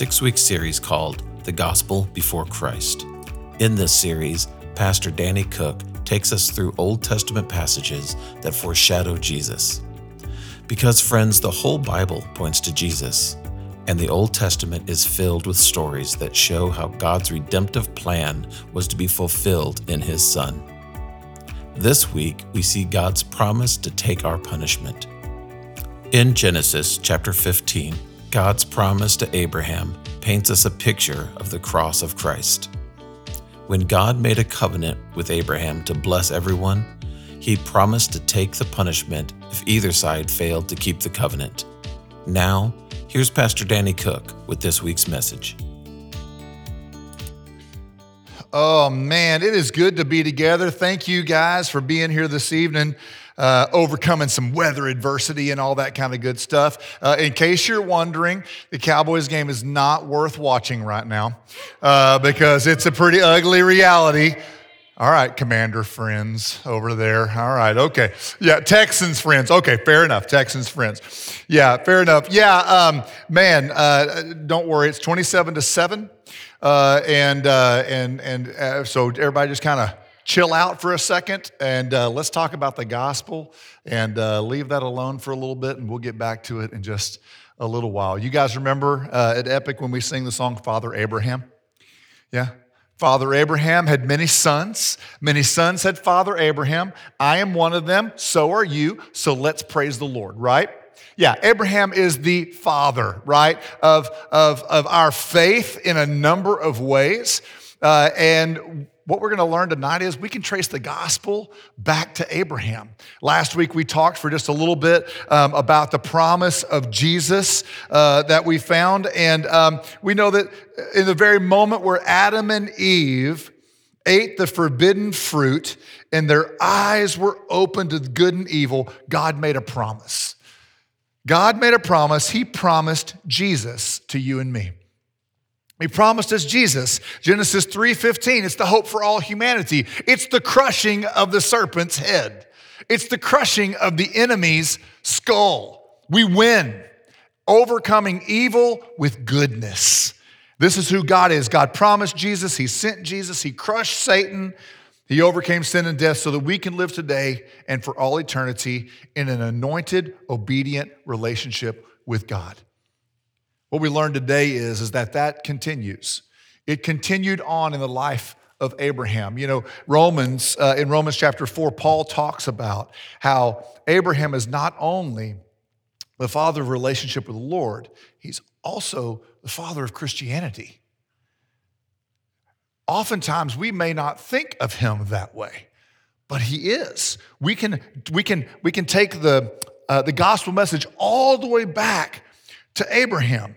six week series called The Gospel Before Christ. In this series, Pastor Danny Cook takes us through Old Testament passages that foreshadow Jesus. Because, friends, the whole Bible points to Jesus, and the Old Testament is filled with stories that show how God's redemptive plan was to be fulfilled in His Son. This week, we see God's promise to take our punishment. In Genesis chapter 15, God's promise to Abraham paints us a picture of the cross of Christ. When God made a covenant with Abraham to bless everyone, he promised to take the punishment if either side failed to keep the covenant. Now, here's Pastor Danny Cook with this week's message. Oh man, it is good to be together. Thank you guys for being here this evening uh, overcoming some weather adversity and all that kind of good stuff. Uh, in case you're wondering, the Cowboys game is not worth watching right now uh, because it's a pretty ugly reality. All right, Commander friends over there. All right, okay. Yeah, Texans friends. Okay, fair enough. Texans friends. Yeah, fair enough. Yeah, um, man, uh, don't worry. It's 27 to 7. Uh, and, uh, and, and uh, so everybody just kind of chill out for a second and uh, let's talk about the gospel and uh, leave that alone for a little bit and we'll get back to it in just a little while. You guys remember uh, at Epic when we sing the song Father Abraham? Yeah? Father Abraham had many sons. Many sons had Father Abraham. I am one of them. So are you. So let's praise the Lord, right? Yeah, Abraham is the father, right, of, of, of our faith in a number of ways. Uh, and what we're going to learn tonight is we can trace the gospel back to Abraham. Last week we talked for just a little bit um, about the promise of Jesus uh, that we found. And um, we know that in the very moment where Adam and Eve ate the forbidden fruit and their eyes were open to good and evil, God made a promise. God made a promise. He promised Jesus to you and me. He promised us Jesus. Genesis 3:15, it's the hope for all humanity. It's the crushing of the serpent's head. It's the crushing of the enemy's skull. We win, overcoming evil with goodness. This is who God is. God promised Jesus, He sent Jesus, He crushed Satan, He overcame sin and death so that we can live today and for all eternity in an anointed, obedient relationship with God. What we learned today is, is that that continues. It continued on in the life of Abraham. You know, Romans, uh, in Romans chapter 4, Paul talks about how Abraham is not only the father of relationship with the Lord, he's also the father of Christianity. Oftentimes, we may not think of him that way, but he is. We can, we can, we can take the, uh, the gospel message all the way back to Abraham.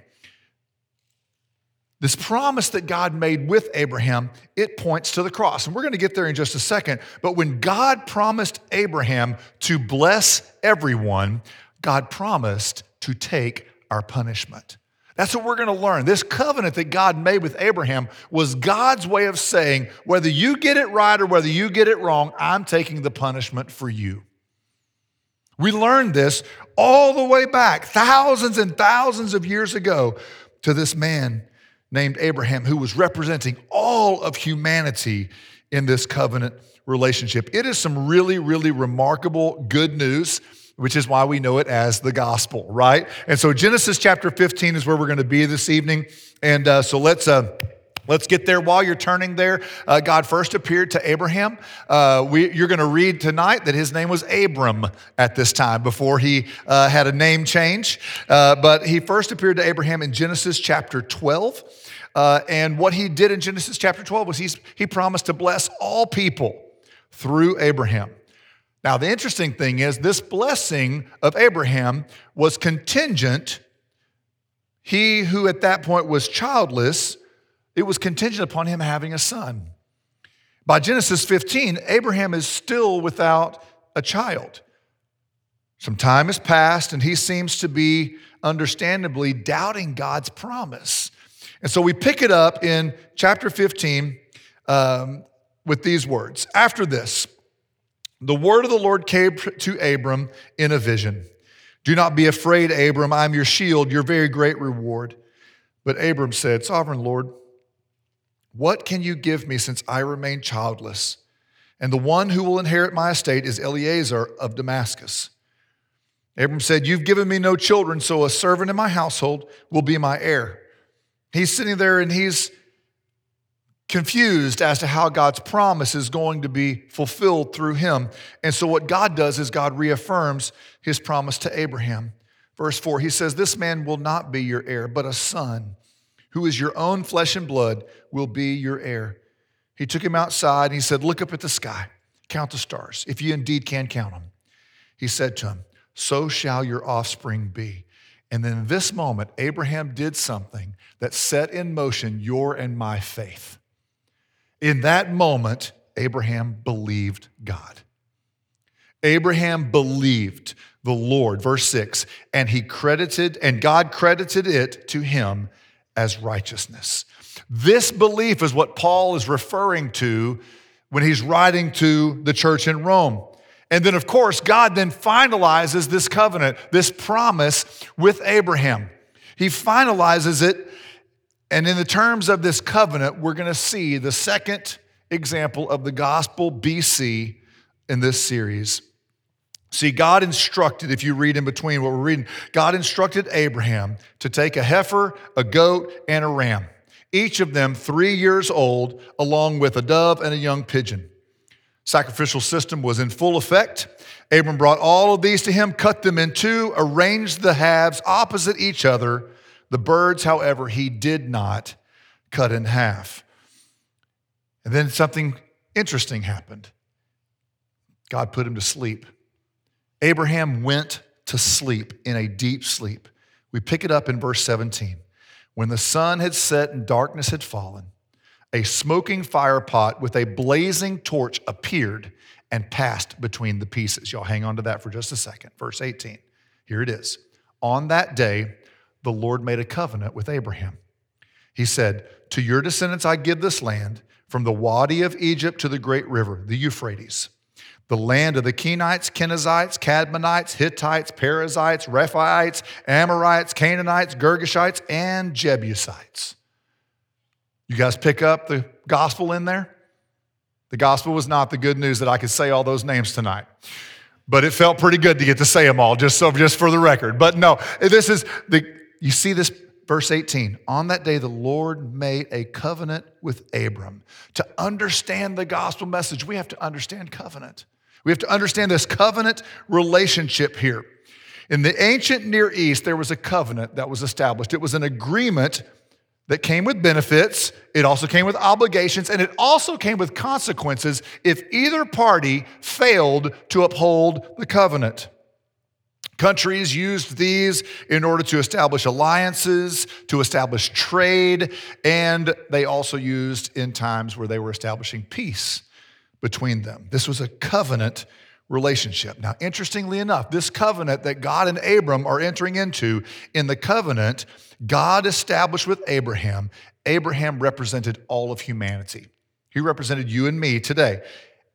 This promise that God made with Abraham, it points to the cross. And we're going to get there in just a second. But when God promised Abraham to bless everyone, God promised to take our punishment. That's what we're going to learn. This covenant that God made with Abraham was God's way of saying, whether you get it right or whether you get it wrong, I'm taking the punishment for you. We learned this all the way back, thousands and thousands of years ago, to this man named Abraham who was representing all of humanity in this covenant relationship. It is some really, really remarkable good news, which is why we know it as the gospel, right? And so Genesis chapter 15 is where we're going to be this evening. And uh, so let's. Uh, Let's get there while you're turning there. Uh, God first appeared to Abraham. Uh, we, you're going to read tonight that his name was Abram at this time before he uh, had a name change. Uh, but he first appeared to Abraham in Genesis chapter 12. Uh, and what he did in Genesis chapter 12 was he's, he promised to bless all people through Abraham. Now, the interesting thing is, this blessing of Abraham was contingent. He who at that point was childless it was contingent upon him having a son. By Genesis 15, Abraham is still without a child. Some time has passed, and he seems to be understandably doubting God's promise. And so we pick it up in chapter 15 um, with these words After this, the word of the Lord came to Abram in a vision. Do not be afraid, Abram. I'm your shield, your very great reward. But Abram said, Sovereign Lord, what can you give me since I remain childless? And the one who will inherit my estate is Eliezer of Damascus. Abram said, You've given me no children, so a servant in my household will be my heir. He's sitting there and he's confused as to how God's promise is going to be fulfilled through him. And so, what God does is God reaffirms his promise to Abraham. Verse 4, he says, This man will not be your heir, but a son who is your own flesh and blood will be your heir. He took him outside and he said, Look up at the sky, count the stars, if you indeed can count them. He said to him, So shall your offspring be. And in this moment, Abraham did something that set in motion your and my faith. In that moment, Abraham believed God. Abraham believed the Lord, verse 6, and he credited, and God credited it to him as righteousness. This belief is what Paul is referring to when he's writing to the church in Rome. And then, of course, God then finalizes this covenant, this promise with Abraham. He finalizes it, and in the terms of this covenant, we're going to see the second example of the gospel BC in this series. See, God instructed, if you read in between what we're reading, God instructed Abraham to take a heifer, a goat, and a ram, each of them three years old, along with a dove and a young pigeon. Sacrificial system was in full effect. Abram brought all of these to him, cut them in two, arranged the halves opposite each other. The birds, however, he did not cut in half. And then something interesting happened. God put him to sleep. Abraham went to sleep in a deep sleep. We pick it up in verse 17. When the sun had set and darkness had fallen, a smoking fire pot with a blazing torch appeared and passed between the pieces. Y'all hang on to that for just a second. Verse 18. Here it is. On that day, the Lord made a covenant with Abraham. He said, To your descendants I give this land, from the Wadi of Egypt to the great river, the Euphrates the land of the Kenites, Kenizzites, Kadmonites, Hittites, Perizzites, Rephaites, Amorites, Canaanites, Girgashites, and Jebusites. You guys pick up the gospel in there? The gospel was not the good news that I could say all those names tonight. But it felt pretty good to get to say them all, just so just for the record. But no, this is the you see this verse 18 on that day the lord made a covenant with abram to understand the gospel message we have to understand covenant we have to understand this covenant relationship here. In the ancient Near East, there was a covenant that was established. It was an agreement that came with benefits, it also came with obligations, and it also came with consequences if either party failed to uphold the covenant. Countries used these in order to establish alliances, to establish trade, and they also used in times where they were establishing peace between them. This was a covenant relationship. Now, interestingly enough, this covenant that God and Abram are entering into, in the covenant, God established with Abraham, Abraham represented all of humanity. He represented you and me today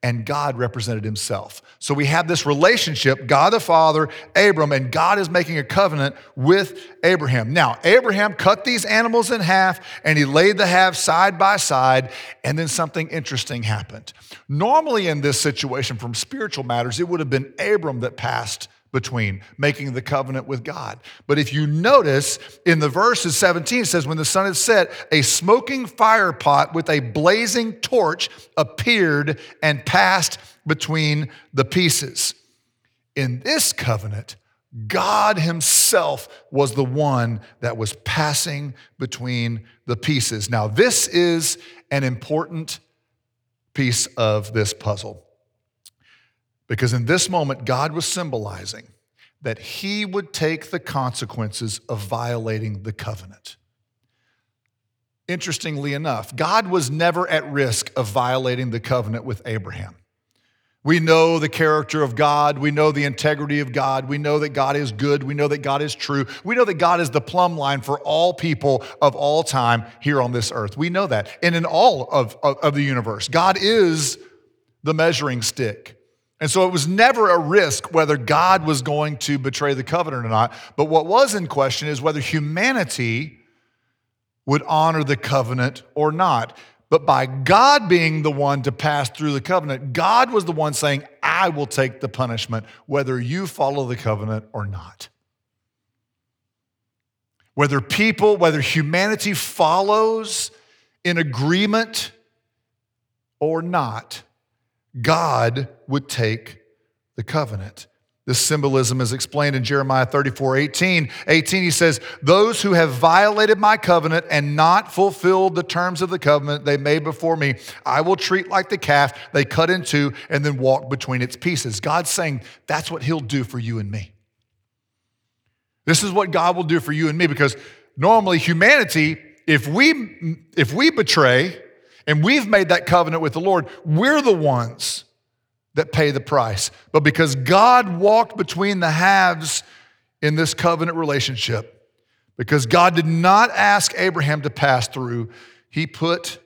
and God represented himself. So we have this relationship, God the Father, Abram, and God is making a covenant with Abraham. Now, Abraham cut these animals in half and he laid the halves side by side, and then something interesting happened. Normally, in this situation, from spiritual matters, it would have been Abram that passed between making the covenant with God. But if you notice in the verses 17 it says when the sun had set a smoking fire pot with a blazing torch appeared and passed between the pieces. In this covenant God himself was the one that was passing between the pieces. Now this is an important piece of this puzzle. Because in this moment, God was symbolizing that he would take the consequences of violating the covenant. Interestingly enough, God was never at risk of violating the covenant with Abraham. We know the character of God. We know the integrity of God. We know that God is good. We know that God is true. We know that God is the plumb line for all people of all time here on this earth. We know that. And in all of, of, of the universe, God is the measuring stick. And so it was never a risk whether God was going to betray the covenant or not. But what was in question is whether humanity would honor the covenant or not. But by God being the one to pass through the covenant, God was the one saying, I will take the punishment, whether you follow the covenant or not. Whether people, whether humanity follows in agreement or not, God would take the covenant. This symbolism is explained in Jeremiah 34 18. 18, he says, Those who have violated my covenant and not fulfilled the terms of the covenant they made before me, I will treat like the calf they cut in two and then walk between its pieces. God's saying that's what he'll do for you and me. This is what God will do for you and me because normally humanity, if we if we betray and we've made that covenant with the Lord, we're the ones that pay the price. But because God walked between the halves in this covenant relationship, because God did not ask Abraham to pass through, he put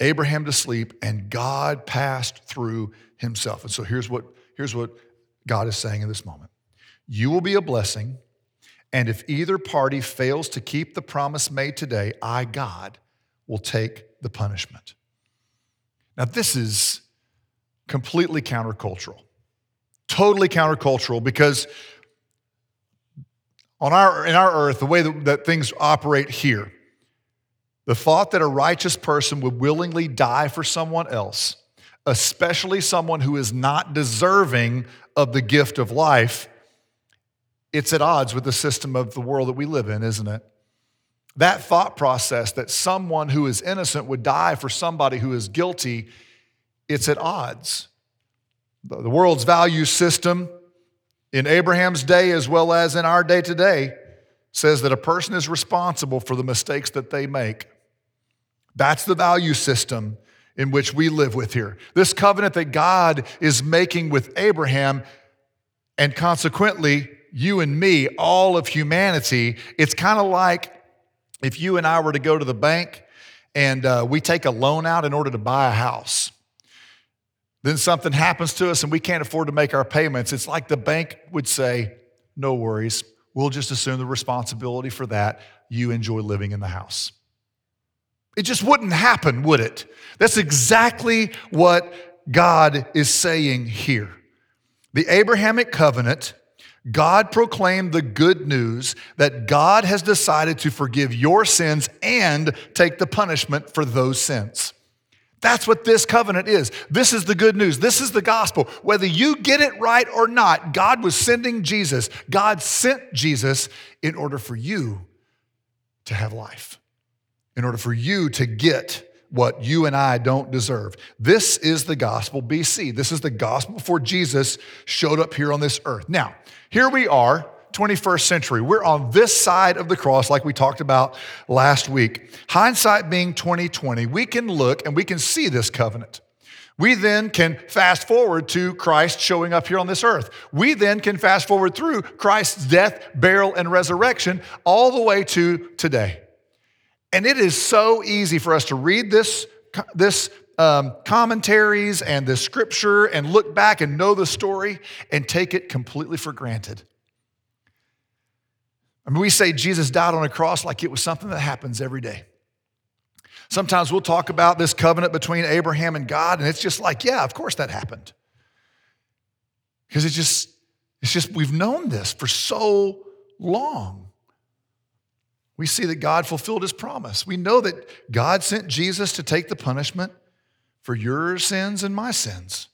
Abraham to sleep and God passed through himself. And so here's what, here's what God is saying in this moment You will be a blessing, and if either party fails to keep the promise made today, I, God, will take the punishment. Now, this is completely countercultural. Totally countercultural because on our, in our earth, the way that, that things operate here, the thought that a righteous person would willingly die for someone else, especially someone who is not deserving of the gift of life, it's at odds with the system of the world that we live in, isn't it? That thought process that someone who is innocent would die for somebody who is guilty it's at odds. The world's value system in Abraham's day as well as in our day today says that a person is responsible for the mistakes that they make. That's the value system in which we live with here. This covenant that God is making with Abraham, and consequently, you and me, all of humanity, it's kind of like if you and I were to go to the bank and uh, we take a loan out in order to buy a house. Then something happens to us and we can't afford to make our payments. It's like the bank would say, No worries, we'll just assume the responsibility for that. You enjoy living in the house. It just wouldn't happen, would it? That's exactly what God is saying here. The Abrahamic covenant, God proclaimed the good news that God has decided to forgive your sins and take the punishment for those sins. That's what this covenant is. This is the good news. This is the gospel. Whether you get it right or not, God was sending Jesus. God sent Jesus in order for you to have life, in order for you to get what you and I don't deserve. This is the gospel BC. This is the gospel before Jesus showed up here on this earth. Now, here we are 21st century. We're on this side of the cross, like we talked about last week. Hindsight being 2020, we can look and we can see this covenant. We then can fast forward to Christ showing up here on this earth. We then can fast forward through Christ's death, burial, and resurrection all the way to today. And it is so easy for us to read this, this um, commentaries and the scripture and look back and know the story and take it completely for granted. I mean, we say Jesus died on a cross like it was something that happens every day. Sometimes we'll talk about this covenant between Abraham and God, and it's just like, yeah, of course that happened. Because it's just, it's just, we've known this for so long. We see that God fulfilled his promise. We know that God sent Jesus to take the punishment for your sins and my sins.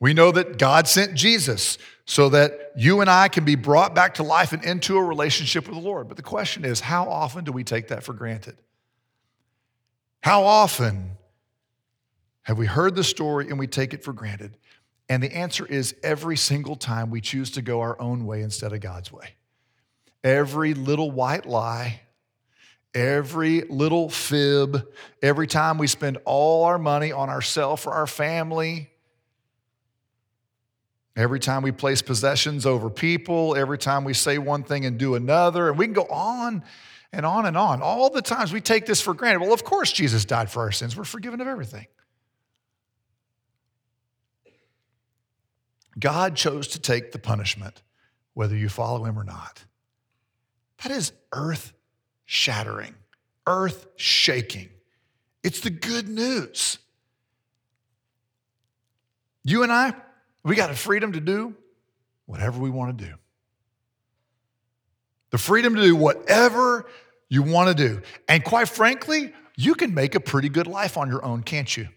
We know that God sent Jesus so that you and I can be brought back to life and into a relationship with the Lord. But the question is, how often do we take that for granted? How often have we heard the story and we take it for granted? And the answer is every single time we choose to go our own way instead of God's way. Every little white lie, every little fib, every time we spend all our money on ourselves or our family, Every time we place possessions over people, every time we say one thing and do another, and we can go on and on and on. All the times we take this for granted. Well, of course, Jesus died for our sins. We're forgiven of everything. God chose to take the punishment, whether you follow him or not. That is earth shattering, earth shaking. It's the good news. You and I, we got a freedom to do whatever we want to do. The freedom to do whatever you want to do. And quite frankly, you can make a pretty good life on your own, can't you?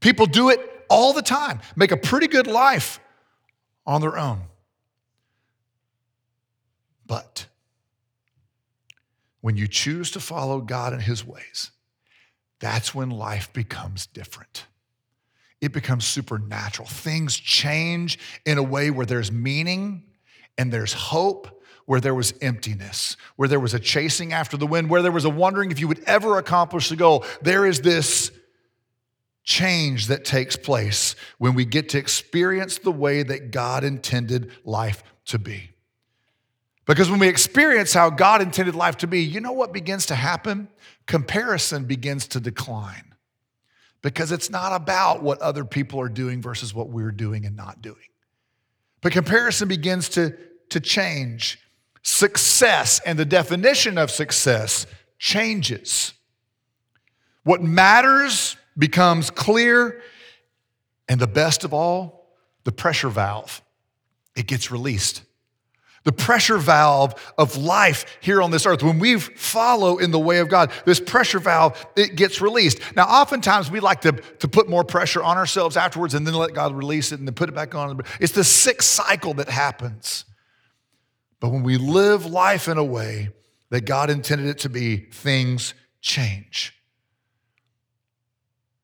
People do it all the time, make a pretty good life on their own. But when you choose to follow God and His ways, that's when life becomes different. It becomes supernatural. Things change in a way where there's meaning and there's hope, where there was emptiness, where there was a chasing after the wind, where there was a wondering if you would ever accomplish the goal. There is this change that takes place when we get to experience the way that God intended life to be. Because when we experience how God intended life to be, you know what begins to happen? Comparison begins to decline. Because it's not about what other people are doing versus what we're doing and not doing. But comparison begins to, to change. Success and the definition of success changes. What matters becomes clear, and the best of all, the pressure valve, it gets released. The pressure valve of life here on this earth. When we follow in the way of God, this pressure valve, it gets released. Now, oftentimes we like to, to put more pressure on ourselves afterwards and then let God release it and then put it back on. It's the sick cycle that happens. But when we live life in a way that God intended it to be, things change.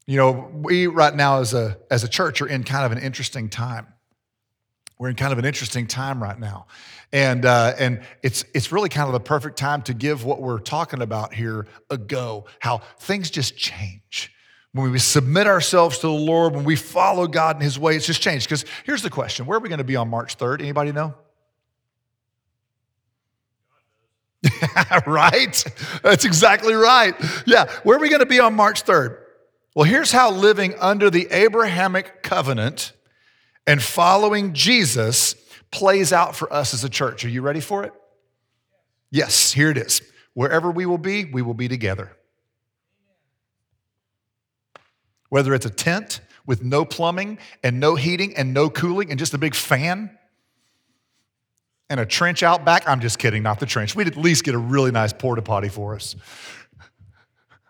You know, we right now as a, as a church are in kind of an interesting time. We're in kind of an interesting time right now. And, uh, and it's, it's really kind of the perfect time to give what we're talking about here a go, how things just change. When we submit ourselves to the Lord, when we follow God in His way, it's just changed. Because here's the question where are we going to be on March 3rd? Anybody know? right? That's exactly right. Yeah, where are we going to be on March 3rd? Well, here's how living under the Abrahamic covenant and following Jesus plays out for us as a church. Are you ready for it? Yes, here it is. Wherever we will be, we will be together. Whether it's a tent with no plumbing and no heating and no cooling and just a big fan and a trench out back, I'm just kidding, not the trench. We'd at least get a really nice porta potty for us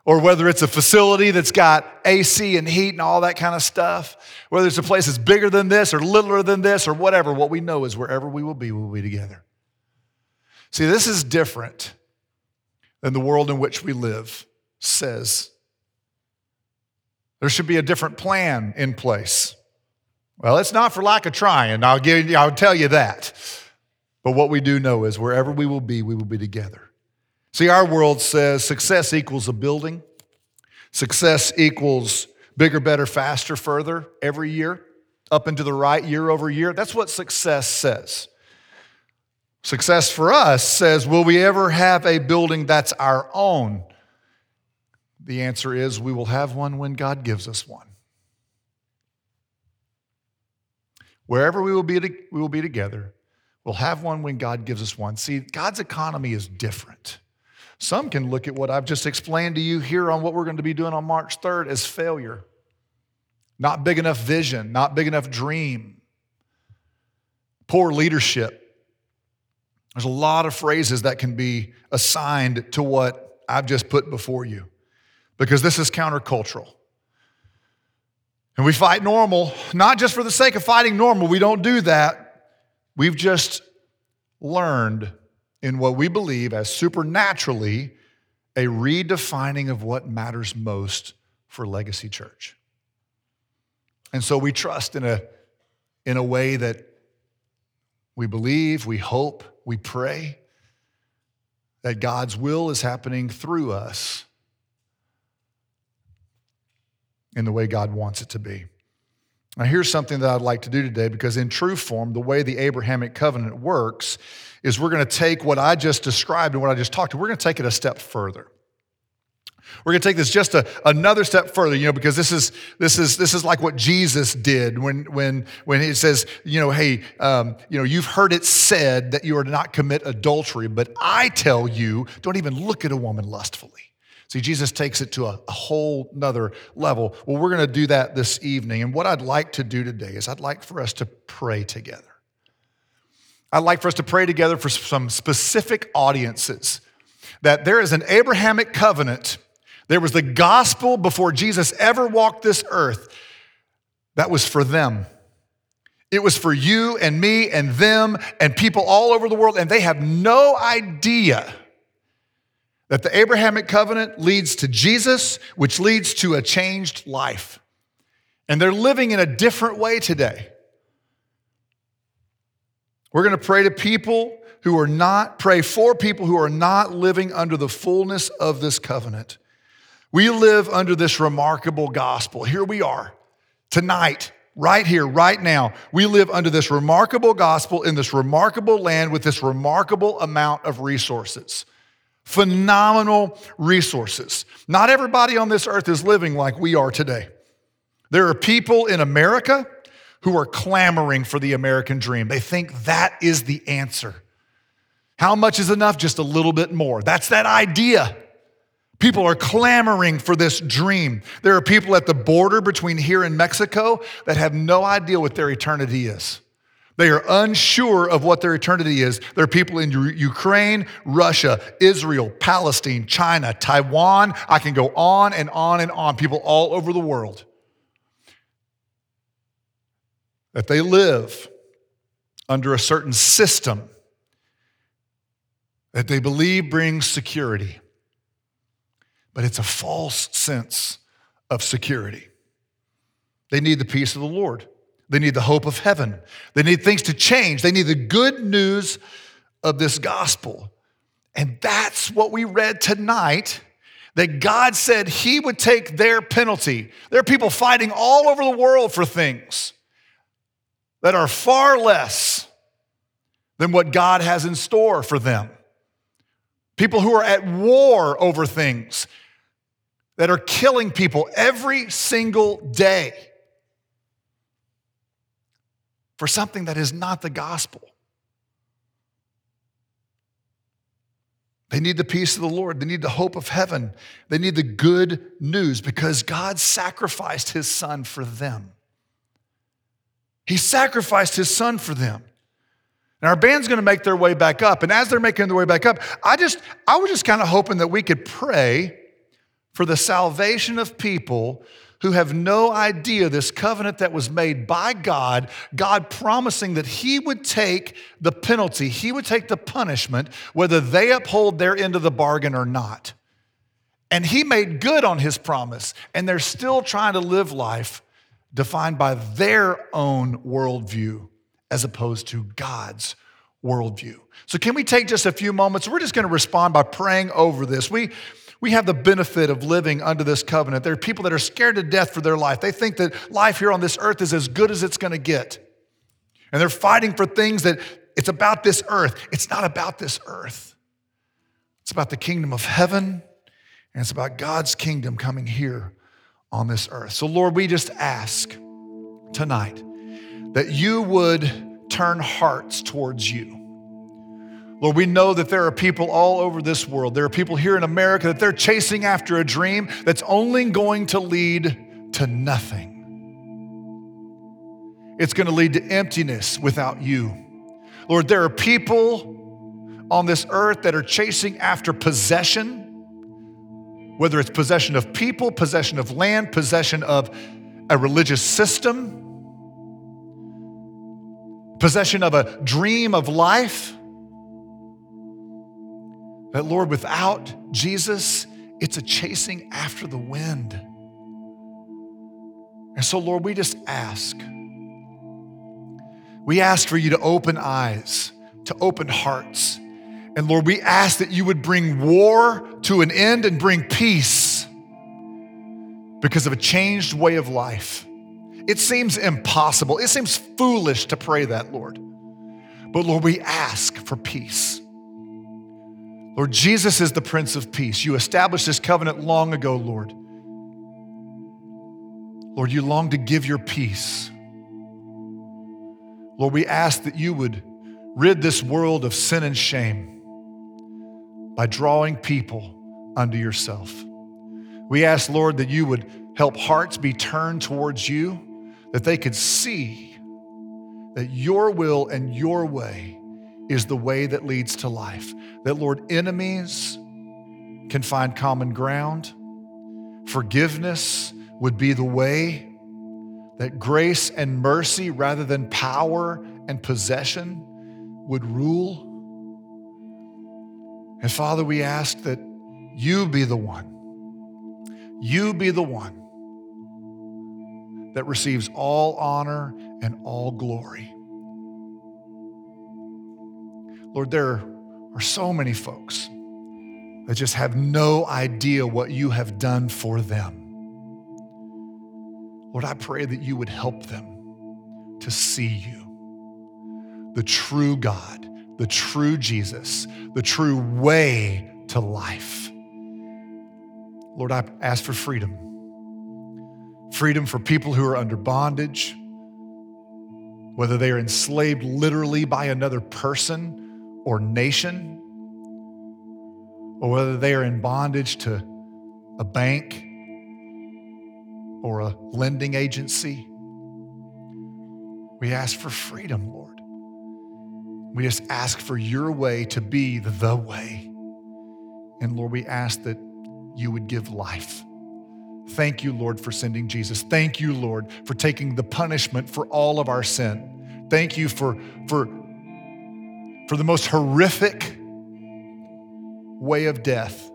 or whether it's a facility that's got AC and heat and all that kind of stuff, whether it's a place that's bigger than this or littler than this or whatever, what we know is wherever we will be, we'll be together. See, this is different than the world in which we live says. There should be a different plan in place. Well, it's not for lack of trying, I'll, give, I'll tell you that. But what we do know is wherever we will be, we will be together. See, our world says success equals a building, success equals bigger, better, faster, further every year, up and to the right, year over year. That's what success says. Success for us says, will we ever have a building that's our own? The answer is we will have one when God gives us one. Wherever we will be, we will be together, we'll have one when God gives us one. See, God's economy is different. Some can look at what I've just explained to you here on what we're going to be doing on March 3rd as failure. Not big enough vision, not big enough dream, poor leadership. There's a lot of phrases that can be assigned to what I've just put before you because this is countercultural. And we fight normal, not just for the sake of fighting normal. We don't do that. We've just learned in what we believe as supernaturally a redefining of what matters most for Legacy Church. And so we trust in a, in a way that we believe, we hope, we pray that God's will is happening through us in the way God wants it to be. Now, here's something that I'd like to do today because, in true form, the way the Abrahamic covenant works is we're going to take what I just described and what I just talked to, we're going to take it a step further. We're going to take this just a, another step further, you know, because this is this is this is like what Jesus did when when when he says, you know, hey, um, you know, you've heard it said that you are to not commit adultery, but I tell you, don't even look at a woman lustfully. See, Jesus takes it to a, a whole nother level. Well, we're going to do that this evening, and what I'd like to do today is I'd like for us to pray together. I'd like for us to pray together for some specific audiences that there is an Abrahamic covenant there was the gospel before Jesus ever walked this earth. That was for them. It was for you and me and them and people all over the world, and they have no idea that the Abrahamic covenant leads to Jesus, which leads to a changed life. And they're living in a different way today. We're going to pray to people who are not, pray for people who are not living under the fullness of this covenant. We live under this remarkable gospel. Here we are tonight, right here, right now. We live under this remarkable gospel in this remarkable land with this remarkable amount of resources. Phenomenal resources. Not everybody on this earth is living like we are today. There are people in America who are clamoring for the American dream. They think that is the answer. How much is enough? Just a little bit more. That's that idea. People are clamoring for this dream. There are people at the border between here and Mexico that have no idea what their eternity is. They are unsure of what their eternity is. There are people in Ukraine, Russia, Israel, Palestine, China, Taiwan. I can go on and on and on. People all over the world. That they live under a certain system that they believe brings security but it's a false sense of security. They need the peace of the Lord. They need the hope of heaven. They need things to change. They need the good news of this gospel. And that's what we read tonight that God said He would take their penalty. There are people fighting all over the world for things that are far less than what God has in store for them. People who are at war over things that are killing people every single day for something that is not the gospel. They need the peace of the Lord. They need the hope of heaven. They need the good news because God sacrificed his son for them. He sacrificed his son for them. And our band's going to make their way back up. And as they're making their way back up, I just, I was just kind of hoping that we could pray for the salvation of people who have no idea this covenant that was made by God, God promising that He would take the penalty, He would take the punishment, whether they uphold their end of the bargain or not. And He made good on His promise, and they're still trying to live life defined by their own worldview as opposed to God's worldview. So, can we take just a few moments? We're just going to respond by praying over this. We we have the benefit of living under this covenant. There are people that are scared to death for their life. They think that life here on this earth is as good as it's going to get. And they're fighting for things that it's about this earth. It's not about this earth. It's about the kingdom of heaven, and it's about God's kingdom coming here on this earth. So, Lord, we just ask tonight that you would turn hearts towards you. Lord, we know that there are people all over this world. There are people here in America that they're chasing after a dream that's only going to lead to nothing. It's going to lead to emptiness without you. Lord, there are people on this earth that are chasing after possession, whether it's possession of people, possession of land, possession of a religious system, possession of a dream of life. That, Lord, without Jesus, it's a chasing after the wind. And so, Lord, we just ask. We ask for you to open eyes, to open hearts. And Lord, we ask that you would bring war to an end and bring peace because of a changed way of life. It seems impossible. It seems foolish to pray that, Lord. But Lord, we ask for peace. Lord, Jesus is the Prince of Peace. You established this covenant long ago, Lord. Lord, you long to give your peace. Lord, we ask that you would rid this world of sin and shame by drawing people unto yourself. We ask, Lord, that you would help hearts be turned towards you, that they could see that your will and your way is the way that leads to life. That, Lord, enemies can find common ground, forgiveness would be the way, that grace and mercy, rather than power and possession, would rule. And Father, we ask that you be the one, you be the one that receives all honor and all glory. Lord, there are so many folks that just have no idea what you have done for them. Lord, I pray that you would help them to see you, the true God, the true Jesus, the true way to life. Lord, I ask for freedom. Freedom for people who are under bondage, whether they are enslaved literally by another person or nation, or whether they are in bondage to a bank or a lending agency. We ask for freedom, Lord. We just ask for your way to be the way. And Lord, we ask that you would give life. Thank you, Lord, for sending Jesus. Thank you, Lord, for taking the punishment for all of our sin. Thank you for, for for the most horrific way of death,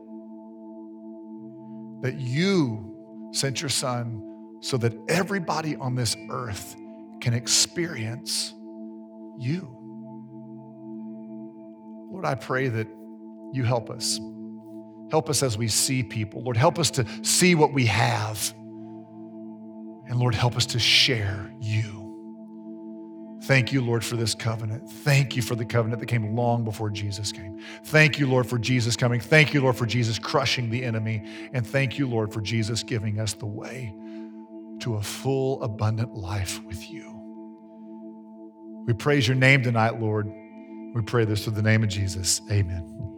that you sent your son so that everybody on this earth can experience you. Lord, I pray that you help us. Help us as we see people. Lord, help us to see what we have. And Lord, help us to share you. Thank you, Lord, for this covenant. Thank you for the covenant that came long before Jesus came. Thank you, Lord, for Jesus coming. Thank you, Lord, for Jesus crushing the enemy. And thank you, Lord, for Jesus giving us the way to a full, abundant life with you. We praise your name tonight, Lord. We pray this through the name of Jesus. Amen.